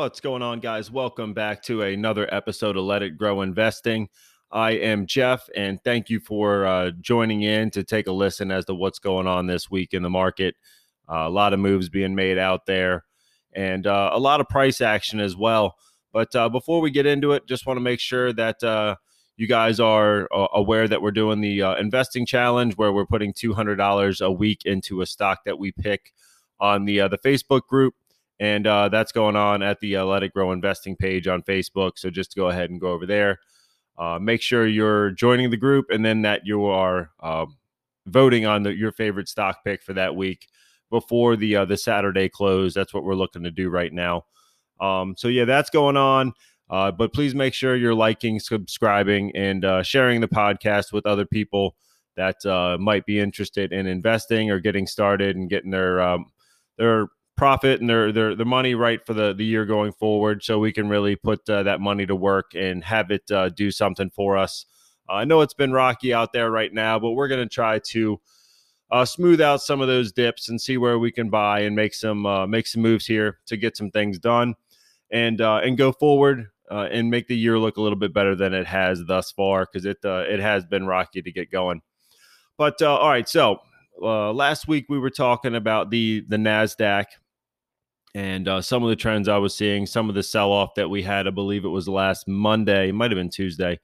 What's going on, guys? Welcome back to another episode of Let It Grow Investing. I am Jeff, and thank you for uh, joining in to take a listen as to what's going on this week in the market. Uh, a lot of moves being made out there, and uh, a lot of price action as well. But uh, before we get into it, just want to make sure that uh, you guys are uh, aware that we're doing the investing challenge where we're putting $200 a week into a stock that we pick on the the Facebook group and uh, that's going on at the uh, Let It Grow Investing page on Facebook. So just go ahead and go over there. Uh, make sure you're joining the group, and then that you are um, voting on the, your favorite stock pick for that week before the uh, the Saturday close. That's what we're looking to do right now. Um, so yeah, that's going on. Uh, but please make sure you're liking, subscribing, and uh, sharing the podcast with other people that might be interested in investing or getting started and getting their um, their profit and their their the money right for the the year going forward, so we can really put uh, that money to work and have it uh, do something for us. Uh, I know it's been rocky out there right now, but we're going to try to uh, smooth out some of those dips and see where we can buy and make some uh, make some moves here to get some things done and uh, and go forward. and make the year look a little bit better than it has thus far because it it has been rocky to get going. But all right, so last week we were talking about the the Nasdaq and uh, some of the trends I was seeing, some of the sell off that we had, I believe it was last Monday, it might have been Tuesday.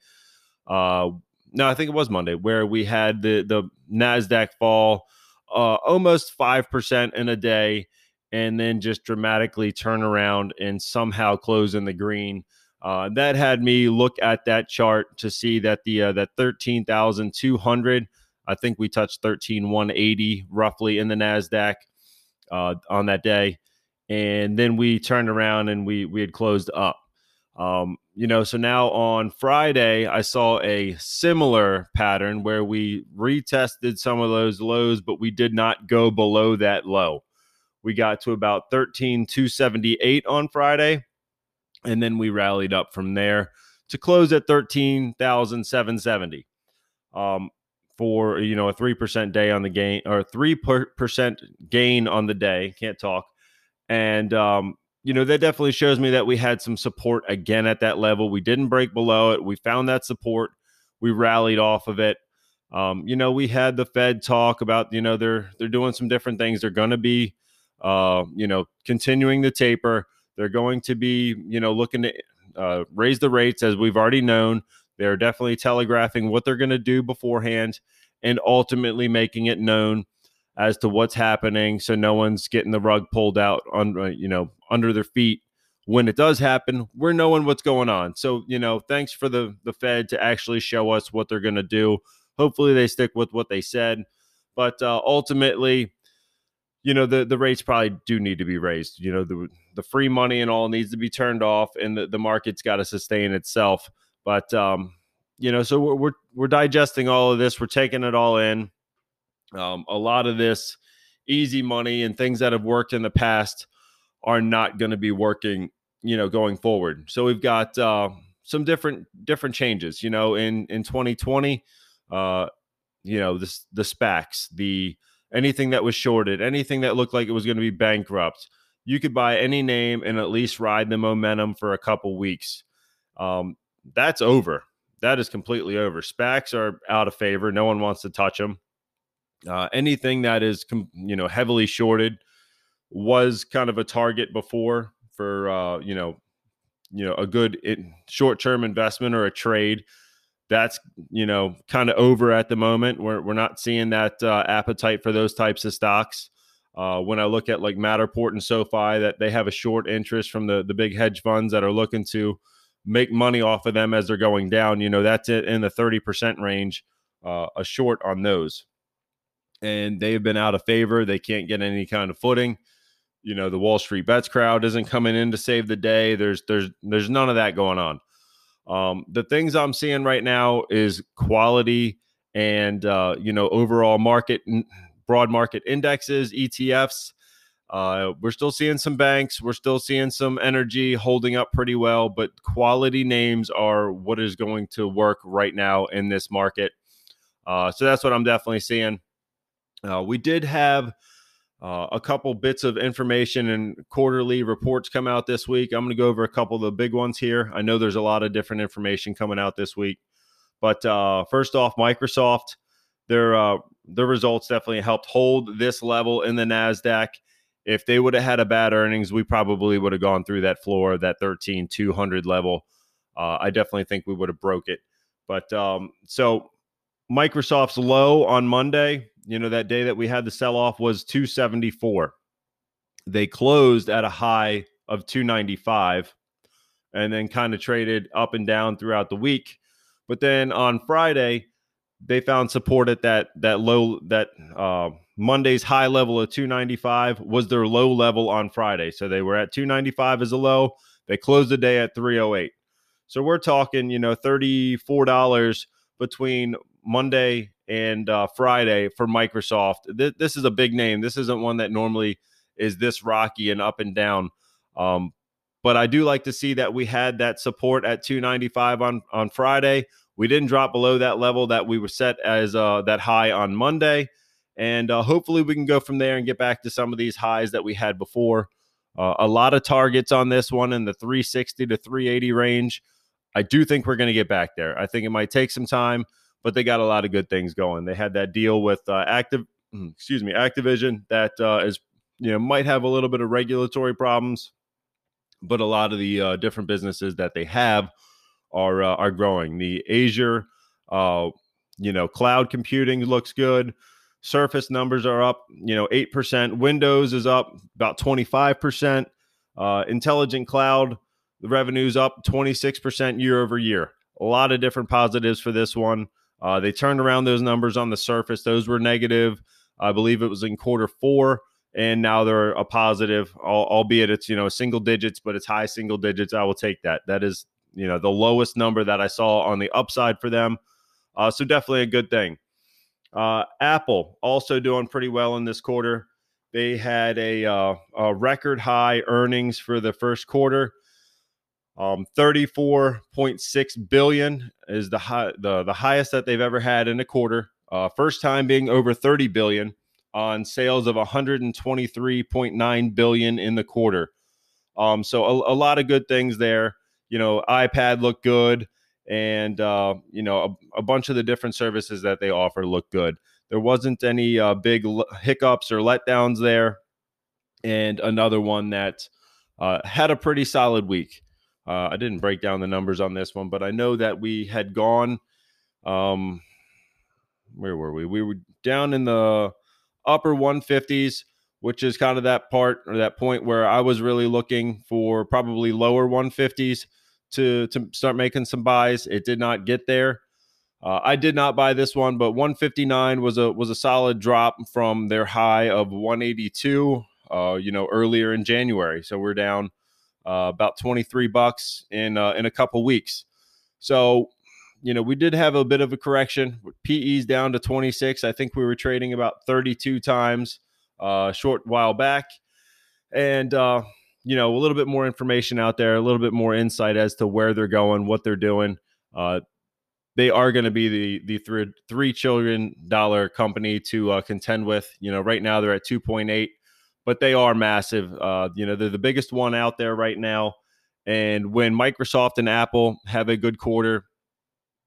Uh, no, I think it was Monday, where we had the the Nasdaq fall uh, almost five percent in a day, and then just dramatically turn around and somehow close in the green. Uh, that had me look at that chart to see that the uh, that thirteen thousand two hundred. I think we touched thirteen one eighty roughly in the Nasdaq uh, on that day and then we turned around and we we had closed up. Um, you know, so now on Friday, I saw a similar pattern where we retested some of those lows, but we did not go below that low. We got to about 13,278 on Friday, and then we rallied up from there to close at 13,770. Um, for you know a three percent day on the gain or three percent gain on the day. Can't talk and, um, you know, that definitely shows me that we had some support again at that level. We didn't break below it. We found that support. We rallied off of it. Um, you know, we had the Fed talk about, you know, they're they're doing some different things. They're going to be, uh, you know, continuing the taper. They're going to be, you know, looking to uh, raise the rates as we've already known. They're definitely telegraphing what they're going to do beforehand and ultimately making it known as to what's happening so no one's getting the rug pulled out on uh, you know under their feet when it does happen. We're knowing what's going on. So you know thanks for the the fed to actually show us what they're going to do. Hopefully they stick with what they said. But uh, ultimately you know the the rates probably do need to be raised. You know the the free money and all needs to be turned off and the, the market's got to sustain itself. But um you know so we're, we're we're digesting all of this. We're taking it all in um, a lot of this easy money and things that have worked in the past are not going to be working, you know, going forward. So we've got uh, some different different changes. You know, in in 2020, uh, you know, the the SPACs, the anything that was shorted, anything that looked like it was going to be bankrupt, you could buy any name and at least ride the momentum for a couple weeks. Um, that's over. That is completely over. SPACs are out of favor. No one wants to touch them. Uh, anything that is you know heavily shorted was kind of a target before for uh, you know you know a good short term investment or a trade. That's you know kind of over at the moment. We're we're not seeing that uh, appetite for those types of stocks. Uh, when I look at like Matterport and SoFi, that they have a short interest from the the big hedge funds that are looking to make money off of them as they're going down. You know that's in the thirty percent range. Uh, a short on those and they have been out of favor. They can't get any kind of footing. You know, the Wall Street bets crowd isn't coming in to save the day. There's there's there's none of that going on. Um, the things I'm seeing right now is quality and uh, you know overall market broad market indexes, ETFs. Uh, we're still seeing some banks. We're still seeing some energy holding up pretty well, but quality names are what is going to work right now in this market. Uh, so that's what I'm definitely seeing. Uh, we did have uh, a couple bits of information and quarterly reports come out this week. I'm going to go over a couple of the big ones here. I know there's a lot of different information coming out this week, but uh, first off, Microsoft, their uh, their results definitely helped hold this level in the Nasdaq. If they would have had a bad earnings, we probably would have gone through that floor, that 13 200 level. Uh, I definitely think we would have broke it. But um, so Microsoft's low on Monday you know, that day that we had the sell off was 274. They closed at a high of 295 and then kind of traded up and down throughout the week. But then on Friday, they found support at that that low that uh, Monday's high level of 295 was their low level on Friday. So they were at 295 as a low. They closed the day at 308. So we're talking, you know, $34 between Monday and uh, Friday for Microsoft. Th- this is a big name. This isn't one that normally is this rocky and up and down. Um, but I do like to see that we had that support at 295 on on Friday. We didn't drop below that level that we were set as uh, that high on Monday, and uh, hopefully we can go from there and get back to some of these highs that we had before. Uh, a lot of targets on this one in the 360 to 380 range. I do think we're going to get back there. I think it might take some time but they got a lot of good things going. They had that deal with uh, Active, mm, excuse me, Activision that uh, is you know might have a little bit of regulatory problems, but a lot of the uh, different businesses that they have are uh, are growing. The Azure, uh, you know, cloud computing looks good. Surface numbers are up, you know, eight percent. Windows is up about twenty five percent. Uh, intelligent cloud, the revenue's up twenty six percent year over year. A lot of different positives for this one. Uh, they turned around those numbers on the surface. Those were negative. I believe it was in quarter four, and now they're a positive, albeit it's you know single digits, but it's high single digits. I will take that. That is you know the lowest number that I saw on the upside for them. Uh, so definitely a good thing. Uh, Apple also doing pretty well in this quarter. They had a, uh, a record high earnings for the first quarter. Um, 34.6 billion is the high, the the highest that they've ever had in a quarter. Uh, first time being over 30 billion on sales of 123.9 billion in the quarter. Um, so a, a, lot of good things there. You know, iPad looked good, and uh, you know a, a, bunch of the different services that they offer look good. There wasn't any uh, big hiccups or letdowns there, and another one that uh, had a pretty solid week. Uh, I didn't break down the numbers on this one, but I know that we had gone. Um, where were we? We were down in the upper 150s, which is kind of that part or that point where I was really looking for probably lower 150s to to start making some buys. It did not get there. Uh, I did not buy this one, but 159 was a was a solid drop from their high of 182. Uh, you know, earlier in January, so we're down uh, about 23 bucks in uh, in a couple weeks. So, you know, we did have a bit of a correction. PE's down to 26. I think we were trading about 32 times uh, a short while back, and uh, you know, a little bit more information out there, a little bit more insight as to where they're going, what they're doing. Uh, they are going to be the the three three trillion dollar company to uh, contend with. You know, right now they're at 2.8 but they are massive. Uh, you know, they're the biggest one out there right now. And when Microsoft and Apple have a good quarter,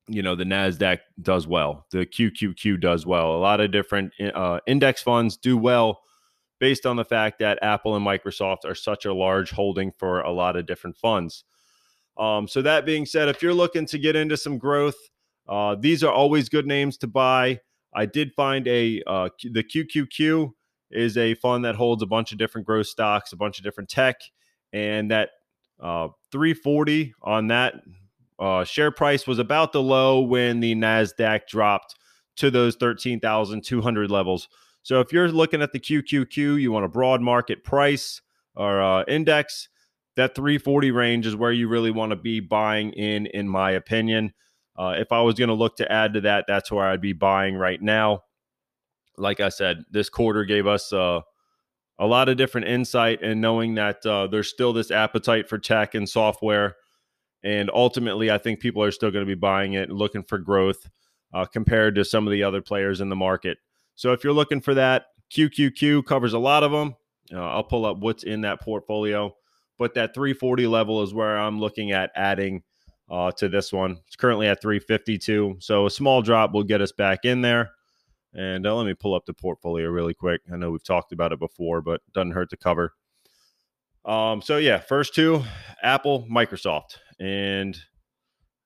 you know, the NASDAQ does well. The QQQ does well. A lot of different uh, index funds do well based on the fact that Apple and Microsoft are such a large holding for a lot of different funds. Um, so, that being said, if you're looking to get into some growth, uh, these are always good names to buy. I did find a uh, the QQQ is a fund that holds a bunch of different growth stocks, a bunch of different tech, and that uh, 340 on that uh, share price was about the low when the Nasdaq dropped to those 13,200 levels. So if you're looking at the QQQ, you want a broad market price or uh, index, that 340 range is where you really want to be buying in, in my opinion. Uh, if I was going to look to add to that, that's where I'd be buying right now. Like I said, this quarter gave us uh, a lot of different insight and knowing that uh, there's still this appetite for tech and software. And ultimately, I think people are still going to be buying it and looking for growth uh, compared to some of the other players in the market. So if you're looking for that, QQQ covers a lot of them. Uh, I'll pull up what's in that portfolio, but that 340 level is where I'm looking at adding uh, to this one. It's currently at 352, so a small drop will get us back in there. And uh, let me pull up the portfolio really quick. I know we've talked about it before, but doesn't hurt to cover. Um, so yeah, first two, Apple, Microsoft, and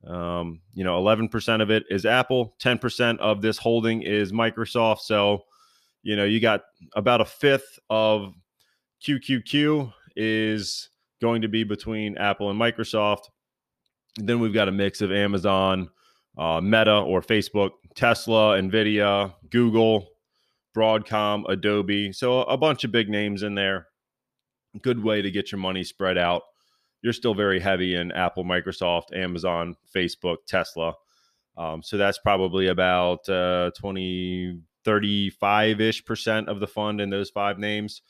um, you know, 11% of it is Apple, 10% of this holding is Microsoft. So, you know, you got about a fifth of QQQ is going to be between Apple and Microsoft. Then we've got a mix of Amazon, uh, Meta or Facebook, Tesla, Nvidia, Google, Broadcom, Adobe. So a bunch of big names in there. Good way to get your money spread out. You're still very heavy in Apple, Microsoft, Amazon, Facebook, Tesla. Um, so that's probably about uh, 20, 35 ish percent of the fund in those five names.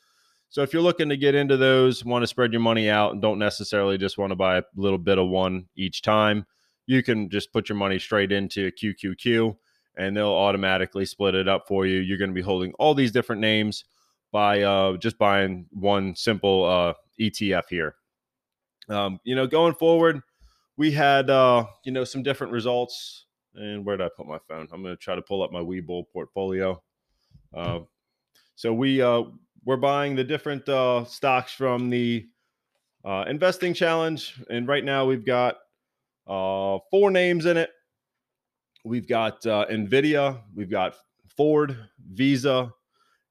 So if you're looking to get into those, want to spread your money out and don't necessarily just want to buy a little bit of one each time, you can just put your money straight into QQQ and they'll automatically split it up for you. You're going to be holding all these different names by uh, just buying one simple uh, ETF here. Um, you know, going forward, we had uh, you know some different results. And where did I put my phone? I'm going to try to pull up my Webull portfolio. Uh, so we uh, we're buying the different uh, stocks from the uh, investing challenge, and right now we've got uh, four names in it. We've got uh, Nvidia, we've got Ford, Visa,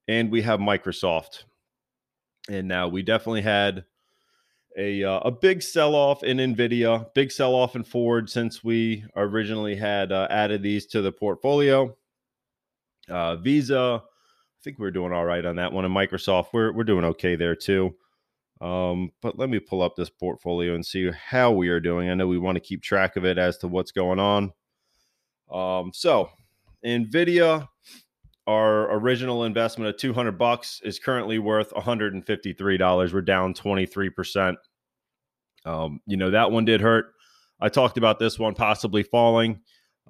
and we have Microsoft. And now we definitely had a uh, a big sell off in Nvidia, big sell off in Ford since we originally had uh, added these to the portfolio. Uh, Visa I think we're doing all right on that one. And Microsoft, we're we're doing okay there too. Um, but let me pull up this portfolio and see how we are doing. I know we want to keep track of it as to what's going on. Um, so Nvidia, our original investment of 200 bucks is currently worth $153. We're down 23%. Um, you know, that one did hurt. I talked about this one possibly falling.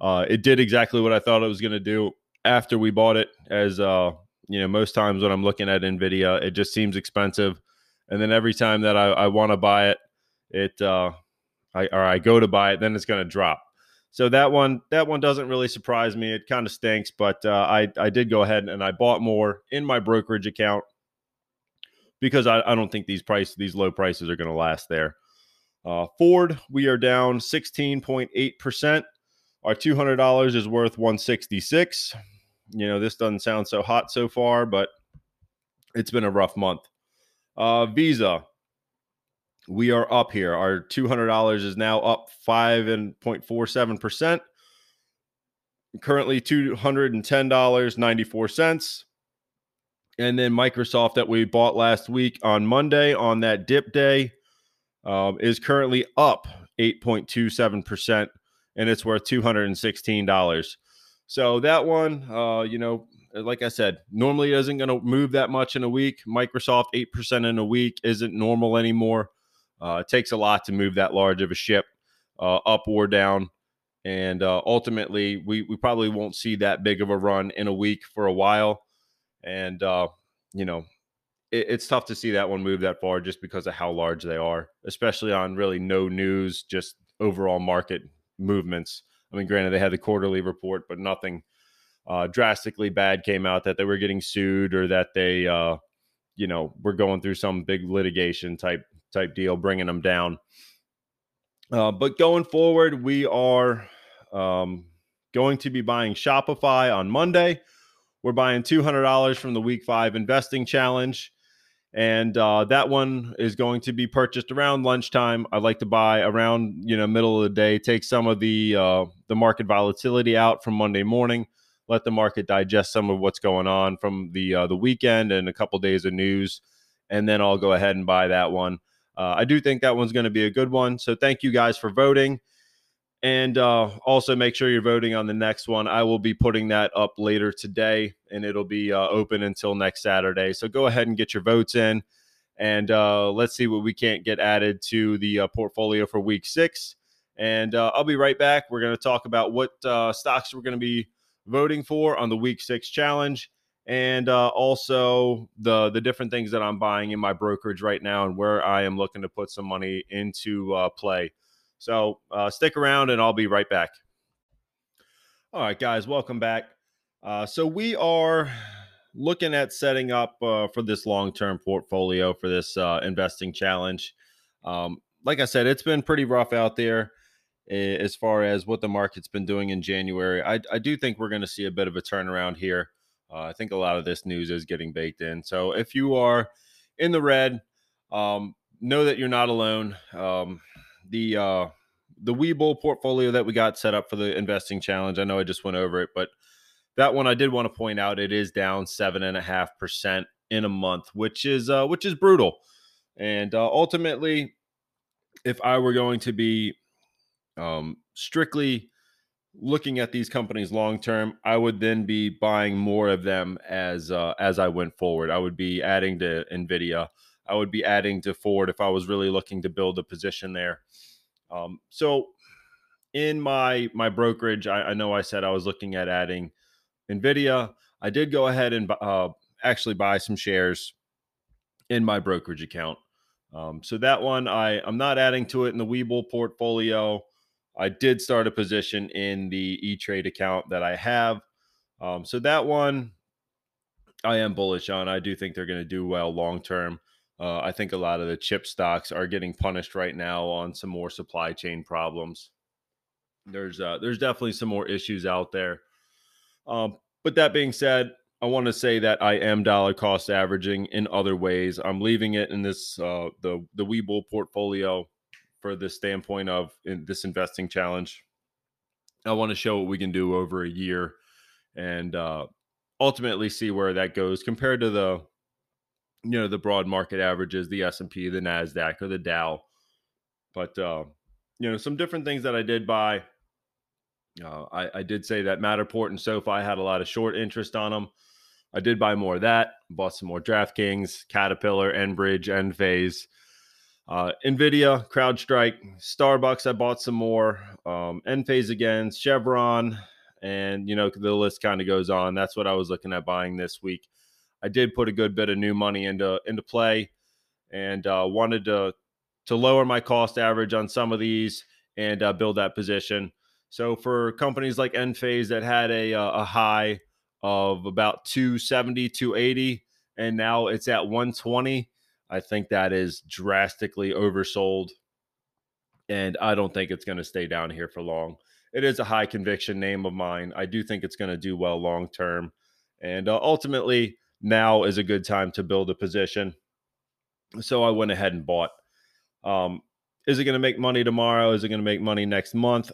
Uh, it did exactly what I thought it was going to do after we bought it as uh, you know, most times when I'm looking at Nvidia, it just seems expensive, and then every time that I, I want to buy it, it uh, I or I go to buy it, then it's going to drop. So that one that one doesn't really surprise me. It kind of stinks, but uh, I I did go ahead and I bought more in my brokerage account because I, I don't think these price these low prices are going to last there. Uh, Ford, we are down 16.8 percent. Our two hundred dollars is worth 166 you know, this doesn't sound so hot so far, but it's been a rough month. Uh, Visa, we are up here. Our $200 is now up 5.47%. Currently $210.94. And then Microsoft that we bought last week on Monday on that dip day um, is currently up 8.27%, and it's worth $216. So that one, uh, you know, like I said, normally isn't going to move that much in a week. Microsoft, 8% in a week isn't normal anymore. Uh, it takes a lot to move that large of a ship uh, up or down. And uh, ultimately, we, we probably won't see that big of a run in a week for a while. And, uh, you know, it, it's tough to see that one move that far just because of how large they are, especially on really no news, just overall market movements. I mean, granted, they had the quarterly report, but nothing uh, drastically bad came out that they were getting sued or that they, uh, you know, were going through some big litigation type type deal, bringing them down. Uh, but going forward, we are um, going to be buying Shopify on Monday. We're buying $200 from the week five investing challenge and uh, that one is going to be purchased around lunchtime. I like to buy around you know middle of the day, take some of the uh, the market volatility out from Monday morning, let the market digest some of what's going on from the uh, the weekend and a couple days of news, and then I'll go ahead and buy that one. Uh, I do think that one's going to be a good one. So thank you guys for voting. And uh, also make sure you're voting on the next one. I will be putting that up later today, and it'll be uh, open until next Saturday. So go ahead and get your votes in, and uh, let's see what we can't get added to the uh, portfolio for week six. And uh, I'll be right back. We're going to talk about what stocks we're going to be voting for on the week six challenge and uh, also the the different things that I'm buying in my brokerage right now and where I am looking to put some money into uh, play. So uh, stick around and I'll be right back. All right, guys, welcome back. Uh, so we are looking at setting up uh, for this long term portfolio for this uh, investing challenge. Um, like I said, it's been pretty rough out there as far as what the market's been doing in January. I, I do think we're going to see a bit of a turnaround here. Uh, I think a lot of this news is getting baked in. So if you are in the red, um, know that you're not alone. Um, the uh, the Webull portfolio that we got set up for the investing challenge. I know I just went over it, but that one I did want to point out. It is down seven and a half percent in a month, which is uh, which is brutal. And uh, ultimately, if I were going to be um, strictly looking at these companies long term, I would then be buying more of them as uh, as I went forward. I would be adding to Nvidia. I would be adding to Ford if I was really looking to build a position there. Um, so in my my brokerage, I, I, know I said I was looking at adding Nvidia. I did go ahead and uh, actually buy some shares in my brokerage account. Um, so that one I I'm not adding to it in the Webull portfolio. I did start a position in the E Trade account that I have. Um, so that one I am bullish on. I do think they're going to do well long term. Uh, I think a lot of the chip stocks are getting punished right now on some more supply chain problems. There's uh, there's definitely some more issues out there. Um, but that being said, I want to say that I am dollar cost averaging in other ways. I'm leaving it in this uh, the the Webull portfolio for the standpoint of in this investing challenge. I want to show what we can do over a year and uh, ultimately see where that goes compared to the you know the broad market averages, the S and P, the Nasdaq, or the Dow. But uh, you know some different things that I did buy. Uh, I, I did say that Matterport and SoFi had a lot of short interest on them. I did buy more of that. Bought some more DraftKings, Caterpillar, Enbridge, Enphase. Uh, Nvidia, CrowdStrike, Starbucks. I bought some more. Um, Enphase again, Chevron, and you know the list kind of goes on. That's what I was looking at buying this week. I did put a good bit of new money into into play, and uh, wanted to to lower my cost average on some of these and uh, build that position. So for companies like Enphase that had a uh, a high of about 270, 280, and now it's at 120 I think that is drastically oversold. And I don't think it's going to stay down here for long. It is a high conviction name of mine. I do think it's going to do well long term. And uh, ultimately, now is a good time to build a position. So I went ahead and bought. Um, is it going to make money tomorrow? Is it going to make money next month?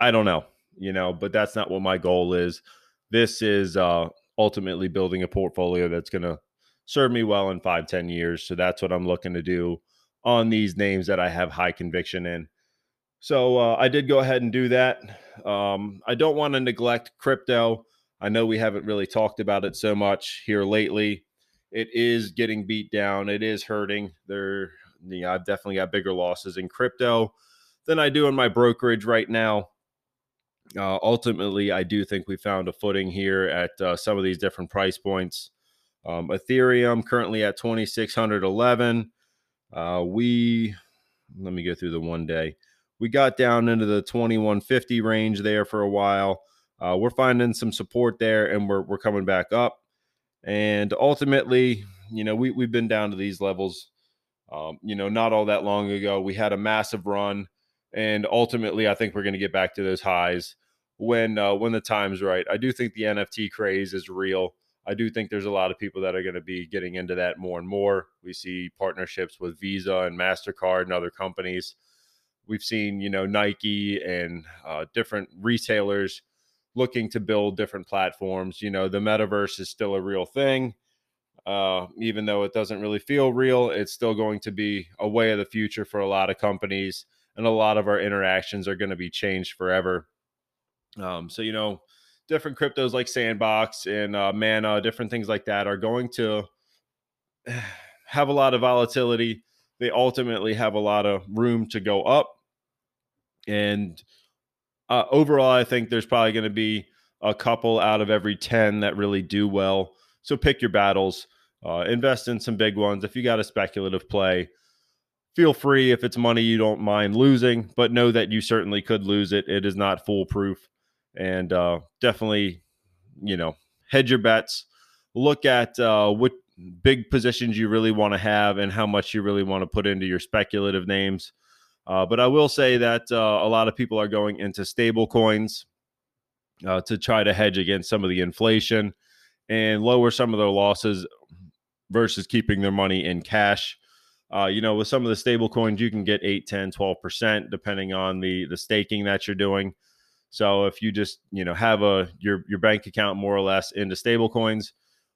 I don't know, you know, but that's not what my goal is. This is uh, ultimately building a portfolio that's going to serve me well in five, ten years. So that's what I'm looking to do on these names that I have high conviction in. So uh, I did go ahead and do that. Um, I don't want to neglect crypto. I know we haven't really talked about it so much here lately. It is getting beat down. It is hurting. There, you know, I've definitely got bigger losses in crypto than I do in my brokerage right now. Uh, ultimately, I do think we found a footing here at uh, some of these different price points. Um, Ethereum currently at 2611. Uh, we let me go through the one day. We got down into the 2150 range there for a while. Uh, we're finding some support there, and we're we're coming back up. And ultimately, you know, we we've been down to these levels. Um, you know, not all that long ago, we had a massive run, and ultimately, I think we're going to get back to those highs when uh, when the time's right. I do think the NFT craze is real. I do think there's a lot of people that are going to be getting into that more and more. We see partnerships with Visa and MasterCard and other companies. We've seen, you know, Nike and uh, different retailers looking to build different platforms. You know, the metaverse is still a real thing. Uh, even though it doesn't really feel real, it's still going to be a way of the future for a lot of companies, and a lot of our interactions are going to be changed forever. Um, so you know, different cryptos like Sandbox and uh, Mana, different things like that, are going to have a lot of volatility. They ultimately have a lot of room to go up, and uh, overall, I think there's probably going to be a couple out of every 10 that really do well. So pick your battles, uh, invest in some big ones. If you got a speculative play, feel free if it's money you don't mind losing, but know that you certainly could lose it. It is not foolproof. And uh, definitely, you know, hedge your bets. Look at uh, what big positions you really want to have and how much you really want to put into your speculative names. Uh, but I will say that uh, a lot of people are going into stable coins uh, to try to hedge against some of the inflation and lower some of their losses versus keeping their money in cash. Uh, you know, with some of the stable coins, you can get 8, 10, 12%, depending on the, the staking that you're doing. So if you just, you know, have a your your bank account more or less into stable coins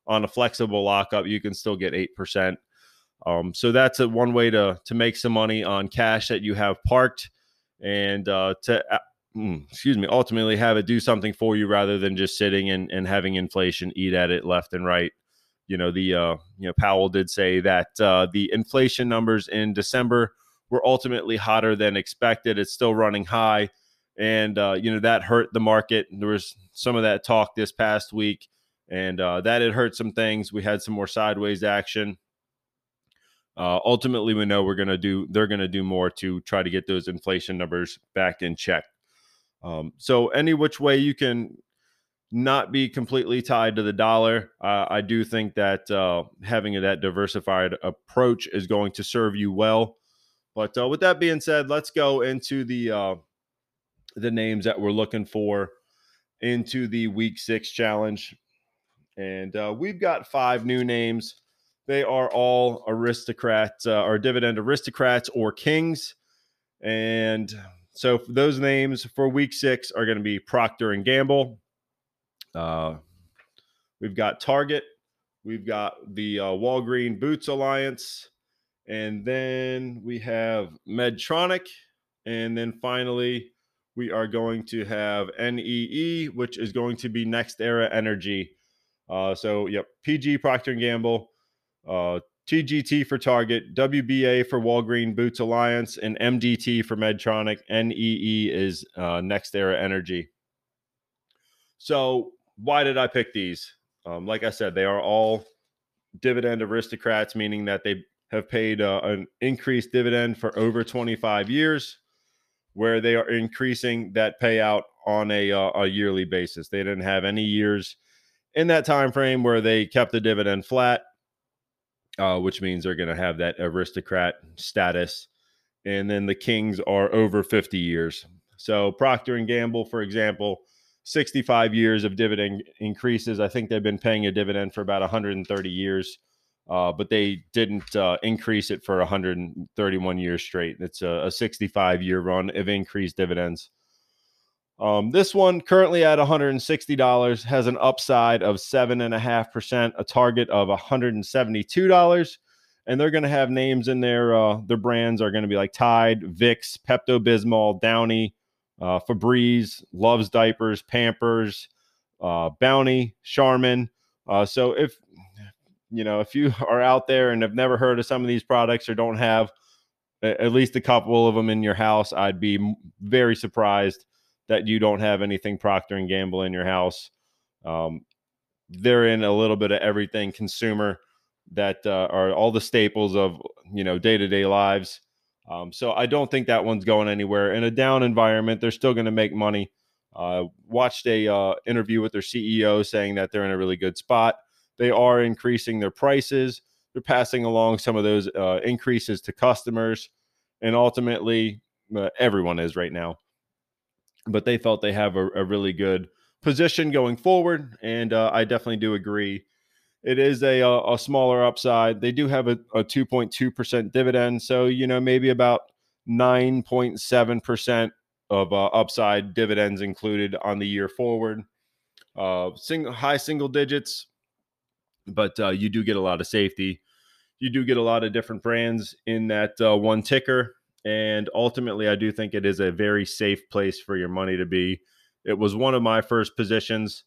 on a flexible lockup, you can still get 8%. Um, so that's a one way to to make some money on cash that you have parked and uh, to uh, mm, excuse me ultimately have it do something for you rather than just sitting and, and having inflation eat at it left and right. You know the uh, you know powell did say that uh, the inflation numbers in december were ultimately hotter than expected. It's still running high and uh, you know that hurt the market there was some of that talk this past week and uh, that had hurt some things we had some more sideways action uh, ultimately, we know we're going to do. They're going to do more to try to get those inflation numbers back in check. Um, so any which way you can not be completely tied to the dollar, uh, I do think that uh, having that diversified approach is going to serve you well. But uh, with that being said, let's go into the uh, the names that we're looking for into the Week Six challenge, and uh, we've got five new names. They are all aristocrats uh, or dividend aristocrats or kings. And so those names for week six are going to be Procter and Gamble. Uh, we've got Target. We've got the uh, Walgreen Boots Alliance. And then we have Medtronic. And then finally, we are going to have NEE, which is going to be NextEra Energy. Uh, so, yep, PG, Procter and Gamble, uh, TGT for Target, WBA for Walgreen Boots Alliance, and MDT for Medtronic. NEE is uh, NextEra Energy. So, why did I pick these? Um, like I said, they are all dividend aristocrats, meaning that they have paid uh, an increased dividend for over 25 years, where they are increasing that payout on a, uh, a yearly basis. They didn't have any years in that time frame where they kept the dividend flat uh, which means they're going to have that aristocrat status. And then the Kings are over 50 years. So Procter and Gamble, for example, 65 years of dividend increases. I think they've been paying a dividend for about 130 years, uh, but they didn't uh, increase it for 131 years straight. It's a, a 65 year run of increased dividends. Um, this one currently at $160 has an upside of seven and a half percent, a target of $172, and they're going to have names in there. Uh, their brands are going to be like Tide, Vicks, Pepto Bismol, Downy, uh, Febreze, Luvs Diapers, Pampers, uh, Bounty, Charmin. Uh, so if you know if you are out there and have never heard of some of these products or don't have at least a couple of them in your house, I'd be very surprised that you don't have anything Procter and Gamble in your house. Um, they're in a little bit of everything consumer that uh, are all the staples of you know day to day lives. Um, so I don't think that one's going anywhere. In a down environment, they're still going to make money. Uh, watched a uh, interview with their CEO saying that they're in a really good spot. They are increasing their prices. They're passing along some of those uh, increases to customers, and ultimately, uh, everyone is right now but they felt they have a, a really good position going forward, and uh, I definitely do agree. It is a, a, smaller upside. They do have a, a 2.2% dividend, so you know maybe about 9.7% of uh, upside dividends included on the year forward. Uh, single high single digits but uh, you do get a lot of safety. You do get a lot of different brands in that uh, one ticker. And ultimately, I do think it is a very safe place for your money to be. It was one of my first positions,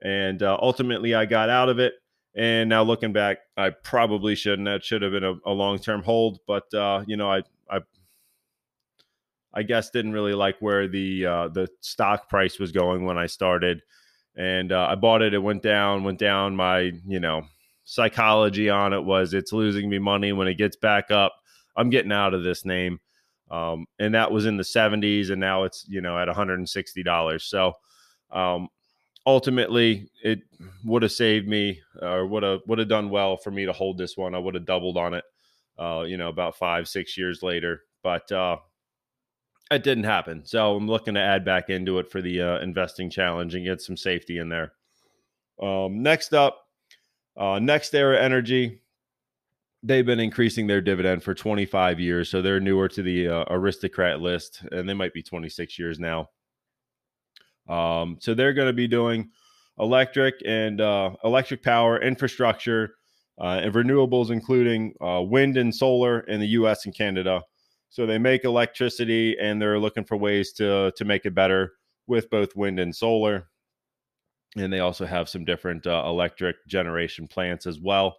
and uh, ultimately, I got out of it. And now looking back, I probably shouldn't. That should have been a, a long term hold, but uh, you know, I, I, I guess didn't really like where the uh, the stock price was going when I started, and uh, I bought it. It went down, went down. My you know psychology on it was it's losing me money when it gets back up. I'm getting out of this name. Um, and that was in the 70s, and now it's you know at 160 dollars. So um, ultimately, it would have saved me, or would have would have done well for me to hold this one. I would have doubled on it, uh, you know, about five six years later. But uh, it didn't happen. So I'm looking to add back into it for the uh, investing challenge and get some safety in there. Um, next up, uh, NextEra Energy they've been increasing their dividend for 25 years, so they're newer to the uh, aristocrat list, and they might be 26 years now. Um, so they're going to be doing electric and uh, electric power infrastructure uh, and renewables, including uh, wind and solar in the U.S. and Canada. So they make electricity, and they're looking for ways to to make it better with both wind and solar. And they also have some different uh, electric generation plants as well.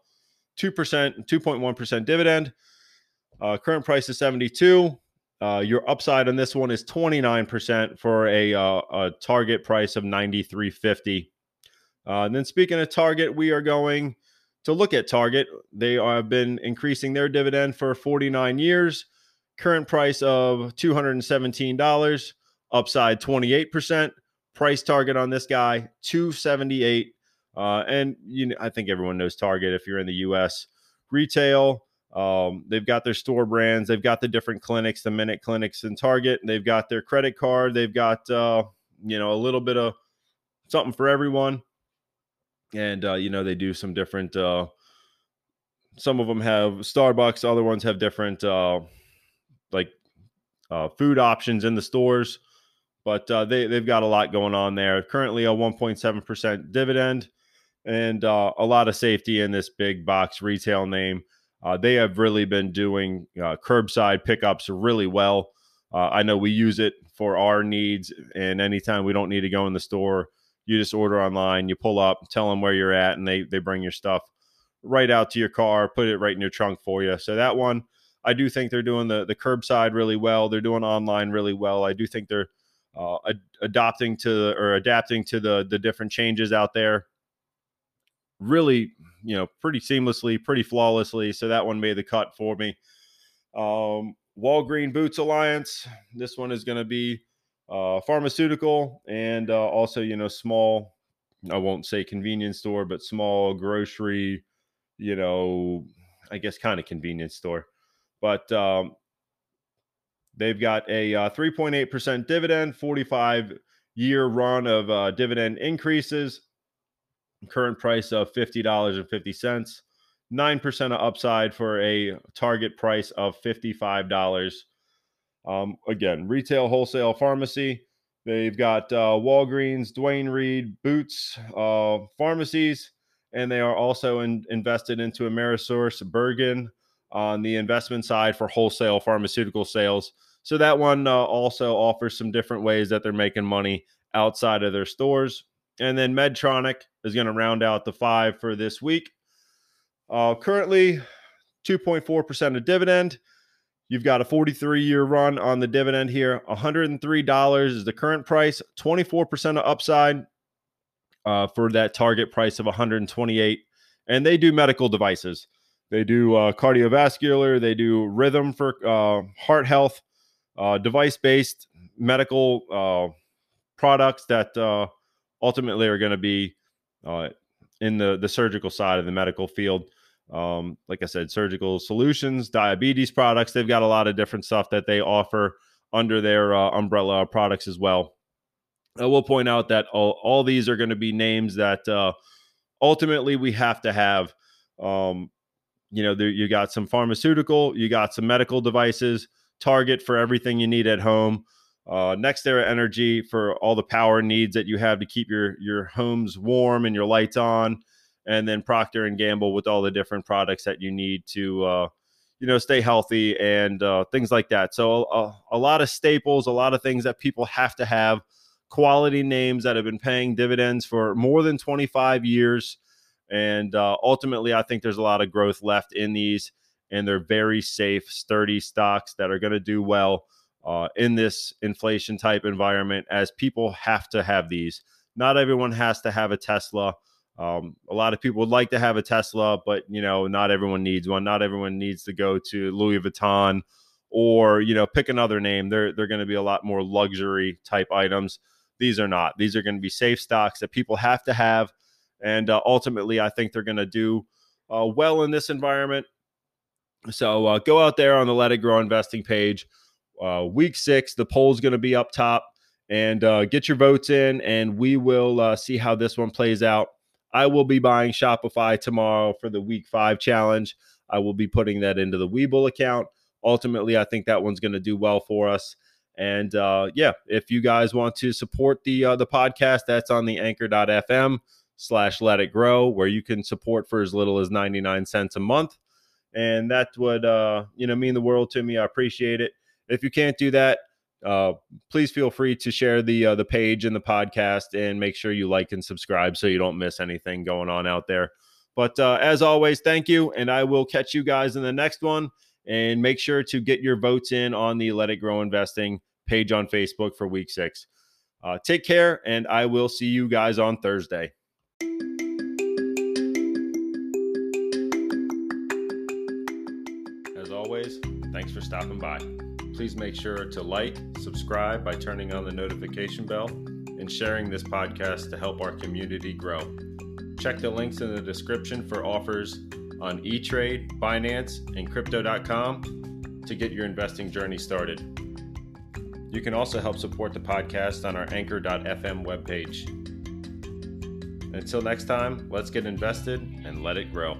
2%, 2.1% dividend. Uh, current price is 72. Uh, your upside on this one is 29% for a, uh, a target price of 93.50. Uh, and then speaking of Target, we are going to look at Target. They have been increasing their dividend for 49 years. Current price of $217, upside 28%. Price target on this guy 278 uh, and you know, I think everyone knows Target if you're in the U.S. retail. Um, they've got their store brands. They've got the different clinics, the minute clinics and Target. They've got their credit card. They've got uh, you know a little bit of something for everyone. And uh, you know they do some different. Uh, some of them have Starbucks. Other ones have different uh, like uh, food options in the stores. But uh, they they've got a lot going on there. Currently a 1.7 percent dividend and uh, a lot of safety in this big box retail name. Uh, they have really been doing uh, curbside pickups really well. Uh, I know we use it for our needs, and anytime we don't need to go in the store, you just order online, you pull up, tell them where you're at, and they they bring your stuff right out to your car, put it right in your trunk for you. So that one, I do think they're doing the the curbside really well. They're doing online really well. I do think they're uh, ad- adopting to or adapting to the the different changes out there really, you know, pretty seamlessly, pretty flawlessly. So that one made the cut for me. Um, Walgreen Boots Alliance. This one is going to be uh, pharmaceutical and uh, also, you know, small. I won't say convenience store, but small grocery. You know, I guess kind of convenience store. But um, they've got a uh, 3.8% dividend, 45 year run of uh, dividend increases current price of $50.50, 9% of upside for a target price of $55. Um, again, retail, wholesale, pharmacy. They've got uh, Walgreens, Duane Reade, Boots, uh, pharmacies, and they are also in, invested into AmerisourceBergen on the investment side for wholesale pharmaceutical sales. So that one uh, also offers some different ways that they're making money outside of their stores. And then Medtronic is going to round out the five for this week. Uh, currently, 2.4% of dividend. You've got a 43 year run on the dividend here. $103 is the current price, 24% of upside uh, for that target price of 128. And they do medical devices. They do uh, cardiovascular, they do rhythm for uh, heart health, uh, device based medical uh, products that uh, ultimately are going to be uh, in the the surgical side of the medical field. Um, like I said, surgical solutions, diabetes products. They've got a lot of different stuff that they offer under their umbrella products as well. I will point out that all, all these are going to be names that ultimately we have to have. Um, you know, there, you got some pharmaceutical, you got some medical devices, Target for everything you need at home uh, NextEra Energy for all the power needs that you have to keep your your homes warm and your lights on, and then Procter and Gamble with all the different products that you need to uh, you know stay healthy and uh, things like that. So a, a lot of staples, a lot of things that people have to have. Quality names that have been paying dividends for more than 25 years. And uh, ultimately, I think there's a lot of growth left in these, and they're very safe, sturdy stocks that are going to do well uh, in this inflation type environment as people have to have these. Not everyone has to have a Tesla. Um, a lot of people would like to have a Tesla, but you know, not everyone needs one. Not everyone needs to go to Louis Vuitton or you know, pick another name. They're they're going to be a lot more luxury type items. These are not. These are going to be safe stocks that people have to have, and uh, ultimately, I think they're going to do uh, well in this environment. So uh, go out there on the Let It Grow investing page. Uh, week six, the poll's going to be up top, and uh, get your votes in, and we will uh, see how this one plays out. I will be buying Shopify tomorrow for the week five challenge. I will be putting that into the Webull account. Ultimately, I think that one's going to do well for us. And uh, yeah, if you guys want to support the uh, the podcast, that's on the anchor.fm slash let it grow, where you can support for as little as 99 cents a month. And that would uh, you know mean the world to me. I appreciate it. If you can't do that, uh, please feel free to share the uh, the page and the podcast and make sure you like and subscribe so you don't miss anything going on out there. But uh, as always, thank you, and I will catch you guys in the next one. And make sure to get your votes in on the Let It Grow Investing page on Facebook for Week Six. Uh, take care, and I will see you guys on Thursday. As always, thanks for stopping by. Please make sure to like, subscribe by turning on the notification bell, and sharing this podcast to help our community grow. Check the links in the description for offers on eTrade, Binance, and Crypto.com to get your investing journey started. You can also help support the podcast on our Anchor.fm webpage. Until next time, let's get invested and let it grow.